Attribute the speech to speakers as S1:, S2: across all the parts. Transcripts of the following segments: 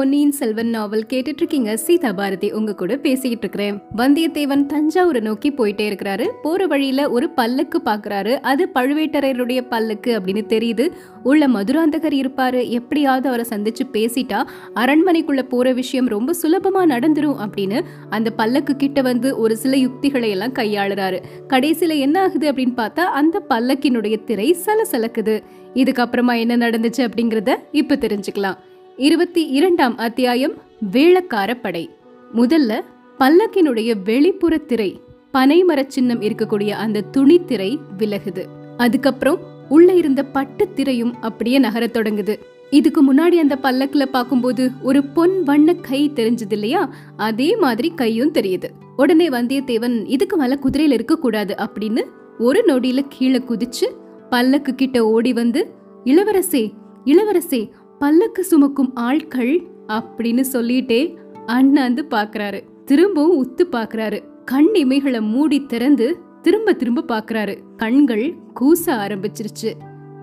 S1: பொன்னியின் செல்வன் நாவல் கேட்டுட்டு இருக்கீங்க சீதா பாரதி உங்க கூட பேசிக்கிட்டு இருக்கிறேன் வந்தியத்தேவன் தஞ்சாவூரை நோக்கி போயிட்டே இருக்கிறாரு. போற வழியில ஒரு பல்லக்கு பாக்குறாரு. அது பழுவேட்டரையருடைய பல்லக்கு அப்படின்னு தெரியுது. உள்ள மதுராந்தகர் இருப்பாரு. எப்படியாவது அவரை சந்திச்சு பேசிட்டா அரண்மனைக்குள்ள போற விஷயம் ரொம்ப சுலபமா நடந்துரும் அப்படின்னு அந்த பல்லக்கு கிட்ட வந்து ஒரு சில யுக்திகளை எல்லாம் கையாளுறாரு. கடைசியில என்ன ஆகுது அப்படின்னு பார்த்தா அந்த பல்லக்கினுடைய திரை சலசலக்குது. இதுக்கப்புறமா என்ன நடந்துச்சு அப்படிங்கறத இப்ப தெரிஞ்சுக்கலாம். இருபத்தி இரண்டாம் அத்தியாயம் வேளக்கார படை முதல்ல பல்லக்கினுடைய வெளிப்புற திரை பனைமரச் சின்னம் இருக்கக்கூடிய அந்த துணி திரை விலகுது. அதுக்கப்புறம் உள்ள இருந்த பட்டு திரையும் அப்படியே நகரத் தொடங்குது. இதுக்கு முன்னாடி அந்த பல்லக்குல பாக்கும்போது ஒரு பொன் வண்ண கை தெரிஞ்சது இல்லையா? அதே மாதிரி கையும் தெரியுது. உடனே வந்தியத்தேவன் இதுக்கு மேல குதிரையில இருக்க கூடாது அப்படின்னு ஒரு நொடியில கீழே குதிச்சு பல்லக்கு கிட்ட ஓடி வந்து இளவரசே இளவரசே பல்லக்கு சுமக்கும் ஆட்கள் அப்படின்னு சொல்லிட்டே அண்ணாந்து பாக்குறாரு. திரும்பவும் உத்து பாக்குறாரு. கண் இமைகளை மூடி திறந்து திரும்ப திரும்ப பாக்குறாரு. கண்கள் கூச ஆரம்பிச்சிருச்சு.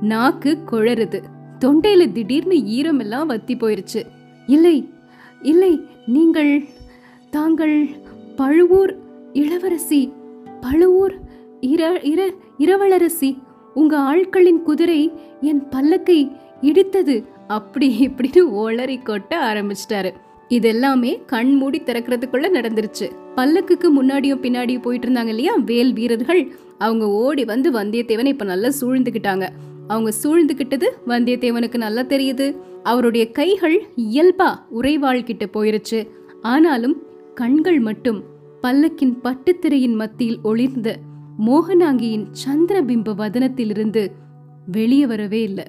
S1: நாக்கு குழறுது. தொண்டையில திடீர்னு ஈரமெல்லாம் வத்தி போயிருச்சு. இல்லை இல்லை நீங்கள் தாங்கள் பழுவூர் இளவரசி பழுவூர் இர இர இரவளரசி உங்க ஆட்களின் குதிரை என் பல்லக்கை இடித்தது. அப்படி இப்படின்னு ஒளறி கொட்ட ஆரம்பிச்சிட்டாரு. இதெல்லாமே கண் மூடி திறக்கிறதுக்குள்ள நடந்துருச்சு. பல்லக்குக்கு முன்னாடியும் பின்னாடியும் போயிட்டு இருந்தாங்க இல்லையா? வேல் வீரர்கள். அவங்க ஓடி வந்து வந்தியத்தேவனை இப்ப நல்லா சூழ்ந்துக்கிட்டாங்க அவங்க சூழ்ந்துகிட்டது வந்தியத்தேவனுக்கு நல்லா தெரியுது. அவருடைய கைகள் இயல்பா உறைவாள் கிட்ட போயிருச்சு. ஆனாலும் கண்கள் மட்டும் பல்லக்கின் பட்டுத்திரையின் மத்தியில் ஒளிர்ந்த மோகனாங்கியின் சந்திரபிம்ப வதனத்திலிருந்து வெளியே வரவே இல்லை.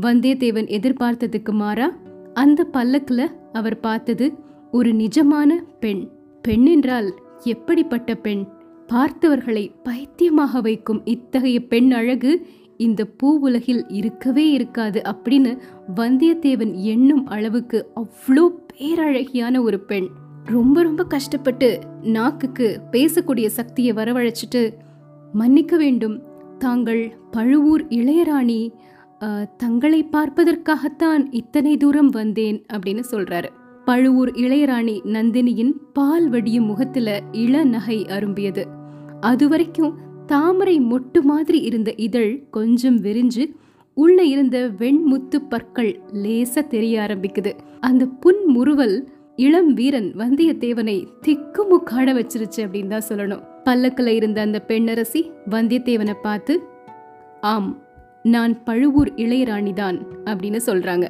S1: வந்தியத்தேவன் எதிர்பார்த்ததுக்கு மாறா அந்த பல்லக்குல அவர் பார்த்தது ஒரு நிஜமான பெண். பெண் என்றால் எப்படிப்பட்ட பெண்? பார்த்தவர்களை பைத்தியமாக வைக்கும் இத்தகைய பெண் அழகு இந்த பூ உலகில் இருக்கவே இருக்காது அப்படின்னு வந்தியத்தேவன் எண்ணும் அளவுக்கு அவ்வளோ பேரழகியான ஒரு பெண். ரொம்ப ரொம்ப கஷ்டப்பட்டு நாக்குக்கு பேசக்கூடிய சக்தியை வரவழைச்சிட்டு மன்னிக்க வேண்டும் தாங்கள் பழுவூர் இளையராணி தங்களை பார்ப்பதற்காகத்தான் இத்தனை தூரம் வந்தேன் அப்படின்னு சொல்றாரு. பழுவூர் இளையராணி நந்தினியின் பால் வடியும் முகத்துல இள நகை அரும்பியது. அதுவரைக்கும் தாமரை மொட்டு மாதிரி இருந்த இதழ் கொஞ்சம் விரிஞ்சு உள்ள இருந்த வெண்முத்து பற்கள் லேச தெரிய ஆரம்பிக்குது. அந்த புன் முறுவல் இளம் வீரன் வந்தியத்தேவனை திக்குமுக்காட வச்சிருச்சு அப்படின்னு தான் சொல்லணும். பல்லக்கில் இருந்த அந்த பெண்ணரசி வந்தியத்தேவனை பார்த்து ஆம் நான் பழுவூர் இளையராணிதான் அப்படின்னு சொல்றாங்க.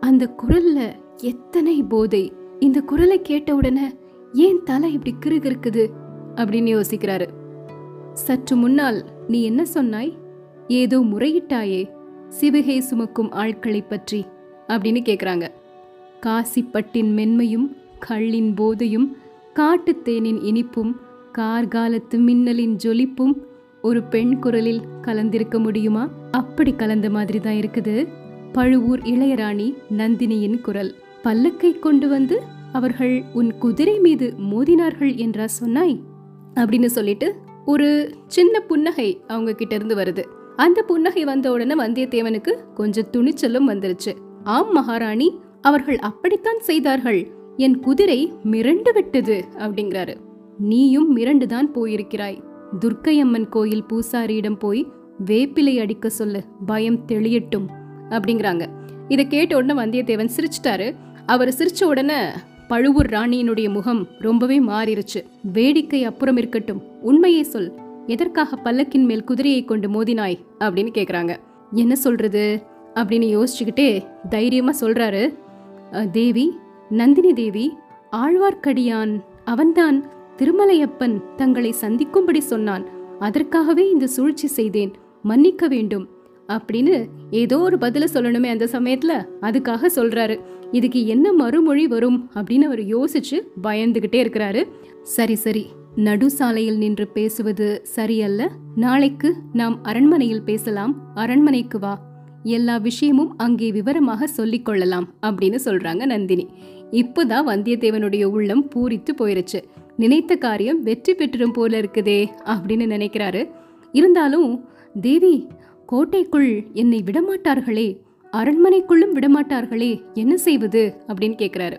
S1: அந்த குரல்ல எத்தனை போதை. இந்த குரலை கேட்ட உடனே ஏன் தலை இப்படி கிருகிருக்குது அப்படின்னு யோசிக்கிறாரு. சற்று முன்னால் நீ என்ன சொன்னாய்? ஏதோ முறையிட்டாயே சிவகை சுமக்கும் ஆட்களை பற்றி அப்படின்னு கேட்குறாங்க காசிப்பட்டின் மென்மையும் கள்ளின் போதையும் காட்டுத்தேனின் இனிப்பும் கார்காலத்து மின்னலின் ஜொலிப்பும் ஒரு பெண் குரலில் கலந்திருக்க முடியுமா? அப்படி கலந்த மாதிரி தான் இருக்குது. பழுவூர் இளையராணி நந்தினியின் குரல். பல்லக்கை கொண்டு வந்து அவர்கள் உன் குதிரை மீது மோதினார்கள் என்றா சொன்னாய்? அப்படின்னு சொல்லிட்டு ஒரு சின்ன புன்னகை அவங்க கிட்ட இருந்து வருது. அந்த புன்னகை வந்த உடனே வந்தியத்தேவனுக்கு கொஞ்சம் துணிச்சலும் வந்துருச்சு. ஆம் மகாராணி அவர்கள் அப்படித்தான் செய்தார்கள். என் குதிரை மிரண்டு விட்டது அப்படிங்கிறாரு. நீயும் மிரண்டுதான் போயிருக்கிறாய். துர்க்கையம்மன் கோயில் பூசாரியிடம் போய் வேப்பிலை அடிக்க சொல்லு பயம் தெளியட்டும் அப்படிங்கிறாங்க. இதை கேட்ட உடனே வந்தியத்தேவன் சிரிச்சிட்டாரு. அவர் சிரிச்ச உடனே பழுவூர் ராணியினுடைய முகம் ரொம்பவே மாறிடுச்சு வேடிக்கை அப்புறம் இருக்கட்டும் உண்மையை சொல். எதற்காக பல்லக்கின் மேல் குதிரையை கொண்டு மோதினாய் அப்படின்னு கேக்குறாங்க. என்ன சொல்றது? அப்படின்னு யோசிச்சுக்கிட்டே தைரியமா சொல்றாரு. தேவி நந்தினி தேவி ஆழ்வார்க்கடியான் அவன்தான். திருமலையப்பன் தங்களை சந்திக்கும்படி சொன்னான். அதற்காகவே இந்த சூழ்ச்சி செய்தேன். மன்னிக்க வேண்டும். அப்படின்னு ஏதோ ஒரு பதில சொல்லணுமே அந்த சமயத்துல. அதுக்காக சொல்றாரு. இதுக்கு என்ன மறுமொழி வரும் அப்படின்னு அவர் யோசிச்சு பயந்துகிட்டே இருக்கிறாரு. சரி சரி. நடுசாலையில் நின்று பேசுவது சரியல்ல? நாளைக்கு நாம் அரண்மனையில் பேசலாம். அரண்மனைக்கு வா. எல்லா விஷயமும் அங்கே விவரமாக சொல்லிக் கொள்ளலாம் அப்படின்னு சொல்றாங்க நந்தினி. இப்போதான் வந்தியத்தேவனுடைய உள்ளம் பூரித்து போயிருச்சு. நினைத்த காரியம் வெற்றி பெற்றிடும் போல இருக்குதே அப்படின்னு நினைக்கிறாரு. இருந்தாலும் தேவி கோட்டைக்குள் என்னை விடமாட்டார்களே அரண்மனைக்குள்ளும் விடமாட்டார்களே என்ன செய்வது? அப்படின்னு கேட்குறாரு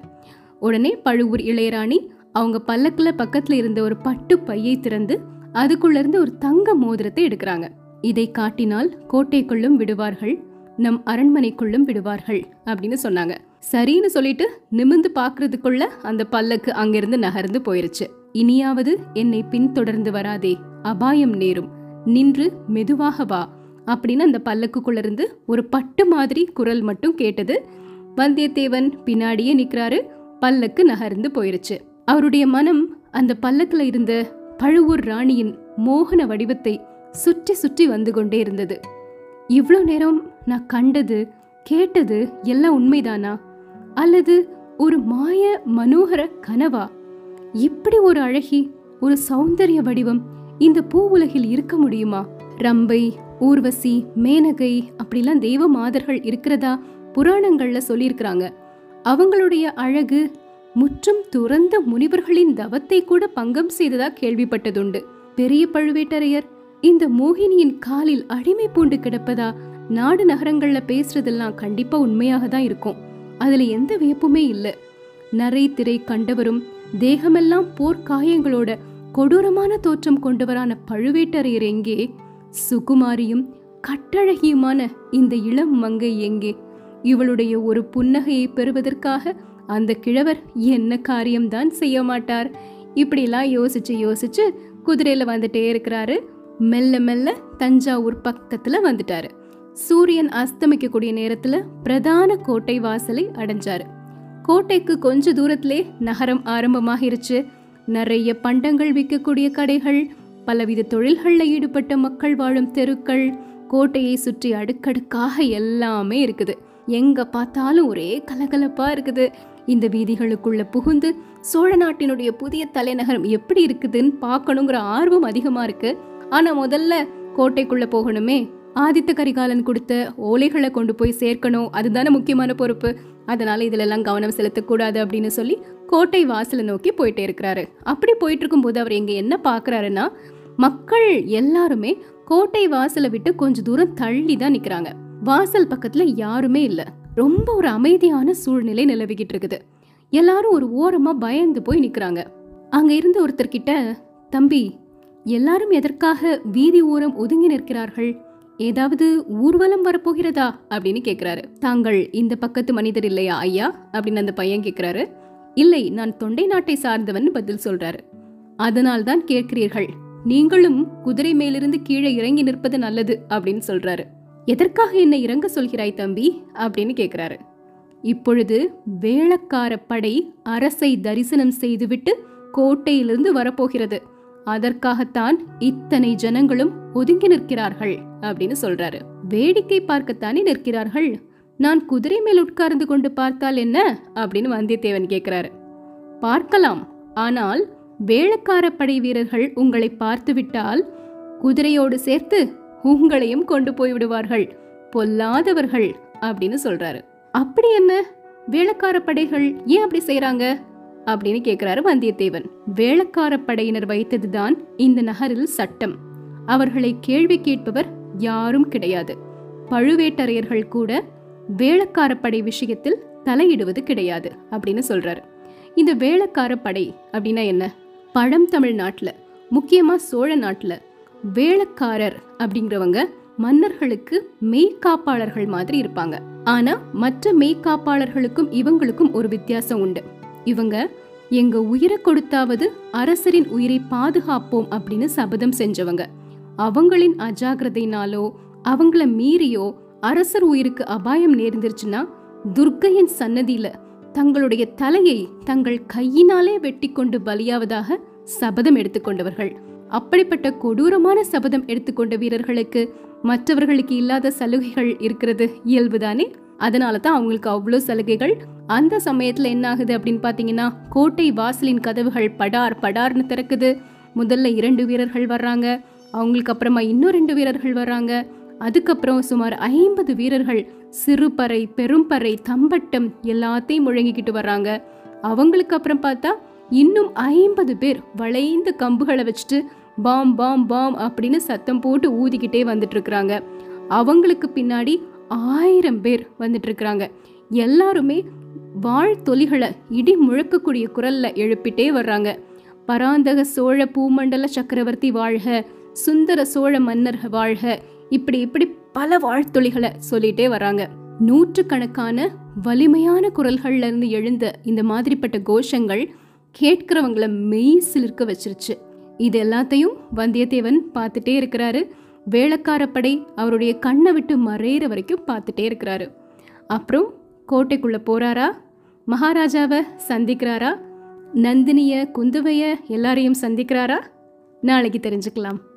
S1: உடனே பழுவூர் இளையராணி அவங்க பல்லக்கில் பக்கத்தில் இருந்த ஒரு பட்டு பையை திறந்து அதுக்குள்ளேருந்து ஒரு தங்க மோதிரத்தை எடுக்கிறாங்க. இதை காட்டினால் கோட்டைக்குள்ளும் விடுவார்கள் நம் அரண்மனைக்குள்ளும் விடுவார்கள் அப்படின்னு சொன்னாங்க. சரின்னு சொல்லிட்டு நிமிந்து பாக்குறதுக்குள்ள அந்த பல்லக்கு அங்கிருந்து நகர்ந்து போயிருச்சு. இனியாவது என்னை பின்தொடர்ந்து வராதே அபாயம் நேரும். நின்று மெதுவாக வா அப்படின்னு அந்த பல்லக்குக்குள்ள இருந்து ஒரு பட்டு மாதிரி குரல் மட்டும் கேட்டது. வந்தியத்தேவன் பின்னாடியே நிக்கிறாரு பல்லக்கு நகர்ந்து போயிருச்சு. அவருடைய மனம் அந்த பல்லக்குல இருந்த பழுவூர் ராணியின் மோகன வடிவத்தை சுற்றி சுற்றி வந்து கொண்டே இருந்தது. இவ்வளோ நேரம் நான் கண்டது கேட்டது எல்லாம் உண்மைதானா? அல்லது ஒரு மாய மனோகர கனவா? இப்படி ஒரு அழகி ஒரு சௌந்தரிய வடிவம் இந்த பூ உலகில் இருக்க முடியுமா? ரம்பை ஊர்வசி மேனகை அப்படிலாம் தெய்வ மாதர்கள் இருக்கிறதா? புராணங்கள்ல சொல்லியிருக்கிறாங்க. அவங்களுடைய அழகு முற்றும் துறந்த முனிவர்களின் தவத்தை கூட பங்கம் செய்ததா கேள்விப்பட்டதுண்டு. பெரிய பழுவேட்டரையர் இந்த மோகினியின் காலில் அடிமை பூண்டு கிடப்பதா? நாடு நகரங்கள்ல பேசுறதெல்லாம் கண்டிப்பா உண்மையாக தான் இருக்கும். அதுல எந்த வியப்புமே இல்லை. நரை திரை கண்டவரும் தேகமெல்லாம் போர்க்காயங்களோட கொடூரமான தோற்றம் கொண்டவரான பழுவேட்டரையர் எங்கே? சுகுமாரியும் கட்டழகியுமான இந்த இளம் மங்கை எங்கே? இவளுடைய ஒரு புன்னகையை பெறுவதற்காக அந்த கிழவர் என்ன காரியம்தான் செய்ய மாட்டார்? இப்படிலாம் யோசிச்சு யோசிச்சு குதிரையில வந்துட்டே இருக்கிறாரு. மெல்ல மெல்ல தஞ்சாவூர் பக்கத்துல வந்துட்டாரு. சூரியன் அஸ்தமிக்கக்கூடிய நேரத்துல பிரதான கோட்டை வாசலை அடைஞ்சாரு. கோட்டைக்கு கொஞ்ச தூரத்திலே நகரம் ஆரம்பமாகிருச்சு. நிறைய பண்டங்கள் விற்கக்கூடிய கடைகள் பலவித தொழில்களில் ஈடுபட்ட மக்கள் வாழும் தெருக்கள் கோட்டையை சுற்றி அடுக்கடுக்காக எல்லாமே இருக்குது. எங்க பார்த்தாலும் ஒரே கலகலப்பா இருக்குது. இந்த வீதிகளுக்குள்ள புகுந்து சோழ நாட்டினுடைய புதிய தலைநகரம் எப்படி இருக்குதுன்னு பார்க்கணுங்கிற ஆர்வம் அதிகமா இருக்கு. ஆனா முதல்ல கோட்டைக்குள்ள போகணுமே ஆதித்த கரிகாலன் கொடுத்த ஓலைகளை கொண்டு போய் சேர்க்கணும். அதுதானே முக்கியமான பொறுப்பு. அதனால இதுலெல்லாம் கவனம் செலுத்தக்கூடாது அப்படின்னு சொல்லி கோட்டை வாசலை நோக்கி போயிட்டே இருக்கிறாரு. அப்படி போயிட்டு இருக்கும்போது அவர் இங்கே என்ன பார்க்குறாருன்னா மக்கள் எல்லாருமே கோட்டை வாசலை விட்டு கொஞ்சம் தூரம் தள்ளி தான் நிற்கிறாங்க வாசல் பக்கத்தில் யாருமே இல்லை. ரொம்ப ஒரு அமைதியான சூழ்நிலை நிலவிக்கிட்டு இருக்குது. எல்லாரும் ஒரு ஓரமாக பயந்து போய் நிற்கிறாங்க அங்கே இருந்த ஒருத்தர்கிட்ட தம்பி எல்லாரும் எதற்காக வீதி ஓரம் ஒதுங்கி நிற்கிறார்கள்? ஏதாவது ஊர்வலம் வரப்போகிறதா? அப்படின்னு கேக்குறாரு. தாங்கள் இந்த பக்கத்து மனிதர் இல்லையா ஐயா? அப்படின்னு அந்த பையன் கேக்குறாரு. இல்லை நான் தொண்டை நாட்டை சார்ந்தவன் பதில் சொல்றாரு. அதனால் தான் கேட்கிறீர்கள். நீங்களும் குதிரை மேலிருந்து கீழே இறங்கி நிற்பது நல்லது அப்படின்னு சொல்றாரு. எதற்காக என்னை இறங்க சொல்கிறாய் தம்பி? அப்படின்னு கேக்குறாரு. இப்பொழுது வேளக்கார படை அரசை தரிசனம் செய்துவிட்டு கோட்டையிலிருந்து வரப்போகிறது. அதற்காகத்தான் இத்தனை ஜனங்களும் ஒதுங்கி நிற்கிறார்கள் அப்படின்னு சொல்றாரு. வேடிக்கை பார்க்கத்தானே நிற்கிறார்கள். நான் குதிரை மேல் உட்கார்ந்து கொண்டு பார்த்தால் என்ன? அப்படின்னு வந்தியத்தேவன் கேட்கிறாரு பார்க்கலாம். ஆனால் வேளக்கார படை வீரர்கள் உங்களை பார்த்துவிட்டால் குதிரையோடு சேர்த்து உங்களையும் கொண்டு போய் விடுவார்கள். பொல்லாதவர்கள் அப்படின்னு சொல்றாரு. அப்படி என்ன? வேளக்கார படைகள் ஏன் அப்படி செய்யறாங்க அப்படின்னு கேக்குறாரு வந்தியத்தேவன். வேளக்கார படையினர் வைத்ததுதான் இந்த நகரில் சட்டம். அவர்களை கேள்வி கேட்பவர் யாரும் கிடையாது. பழுவேட்டரையர்கள் கூட வேளக்கார படை விஷயத்தில் தலையிடுவது கிடையாது அப்படின்னு சொல்றாரு. இந்த வேளக்கார படை அப்படின்னா என்ன? பழந்தமிழ் நாட்டில் முக்கியமா சோழ நாட்டுல வேளக்காரர் அப்படிங்கிறவங்க மன்னர்களுக்கு மெய்காப்பாளர்கள் மாதிரி இருப்பாங்க. ஆனா மற்ற மெய்காப்பாளர்களுக்கும் இவங்களுக்கும் ஒரு வித்தியாசம் உண்டு. இவங்க எங்க உயிரை கொடுத்தாவது அரசரின் உயிரை பாதுகாப்போம் அப்படின்னு சபதம் செஞ்சவங்க. அவங்களின் அஜாக்கிரதையினாலோ அவங்கள மீறியோ அரசர் உயிருக்கு அபாயம் நேர்ந்துருச்சுன்னா துர்க்கையின் சன்னதியில தங்களுடைய தலையை தங்கள் கையினாலே வெட்டி கொண்டு பலியாவதாக சபதம் எடுத்துக்கொண்டவர்கள். அப்படிப்பட்ட கொடூரமான சபதம் எடுத்துக்கொண்ட வீரர்களுக்கு மற்றவர்களுக்கு இல்லாத சலுகைகள் இருக்கிறது இயல்புதானே? அதனால தான் அவங்களுக்கு அவ்வளோ சலுகைகள். அந்த சமயத்துல என்ன ஆகுது அப்படின்னு பாத்தீங்கன்னா கோட்டை வாசலின் கதவுகள் படார் படார்னு திறக்குது. முதல்ல இரண்டு வீரர்கள் வர்றாங்க. அவங்களுக்கு அப்புறமா இன்னும் ரெண்டு வீரர்கள் வராங்க. அதுக்கப்புறம் சுமார் ஐம்பது வீரர்கள் சிறுபறை பெரும்பறை தம்பட்டம் எல்லாத்தையும் முழங்கிக்கிட்டு வர்றாங்க அவங்களுக்கு அப்புறம் பார்த்தா இன்னும் ஐம்பது பேர் வளைந்த கம்புகளை வச்சுட்டு பாம் பாம் பாம் அப்படின்னு சத்தம் போட்டு ஊதிக்கிட்டே வந்துட்டு இருக்கிறாங்க அவங்களுக்கு பின்னாடி ஆயிரம் பேர் வந்துட்டு இருக்கிறாங்க எல்லாருமே வாழ்த்தொலிகளை இடி முழக்கக்கூடிய குரல்ல எழுப்பிட்டே வர்றாங்க. பராந்தக சோழ பூமண்டல சக்கரவர்த்தி வாழ்க சுந்தர சோழ மன்னர் வாழ்க. இப்படி இப்படி பல வாழ்த்தொலிகளை சொல்லிட்டே வராங்க. நூற்றுக்கணக்கான வலிமையான குரல்கள்ல இருந்து எழுந்த இந்த மாதிரிப்பட்ட கோஷங்கள் கேட்கிறவங்கள மெய் சிலிர்க்க வச்சிருச்சு. இது எல்லாத்தையும் வந்தியத்தேவன் பார்த்துட்டே இருக்கிறாரு. வேளக்காரப்படை அவருடைய கண்ணை விட்டு மறையிற வரைக்கும் பார்த்துட்டே இருக்கிறாரு. அப்புறம் கோட்டைக்குள்ளே போறாரா? மகாராஜாவை சந்திக்கிறாரா? நந்தினிய குந்தவைய எல்லாரையும் சந்திக்கிறாரா? நாளைக்கு தெரிஞ்சுக்கலாம்.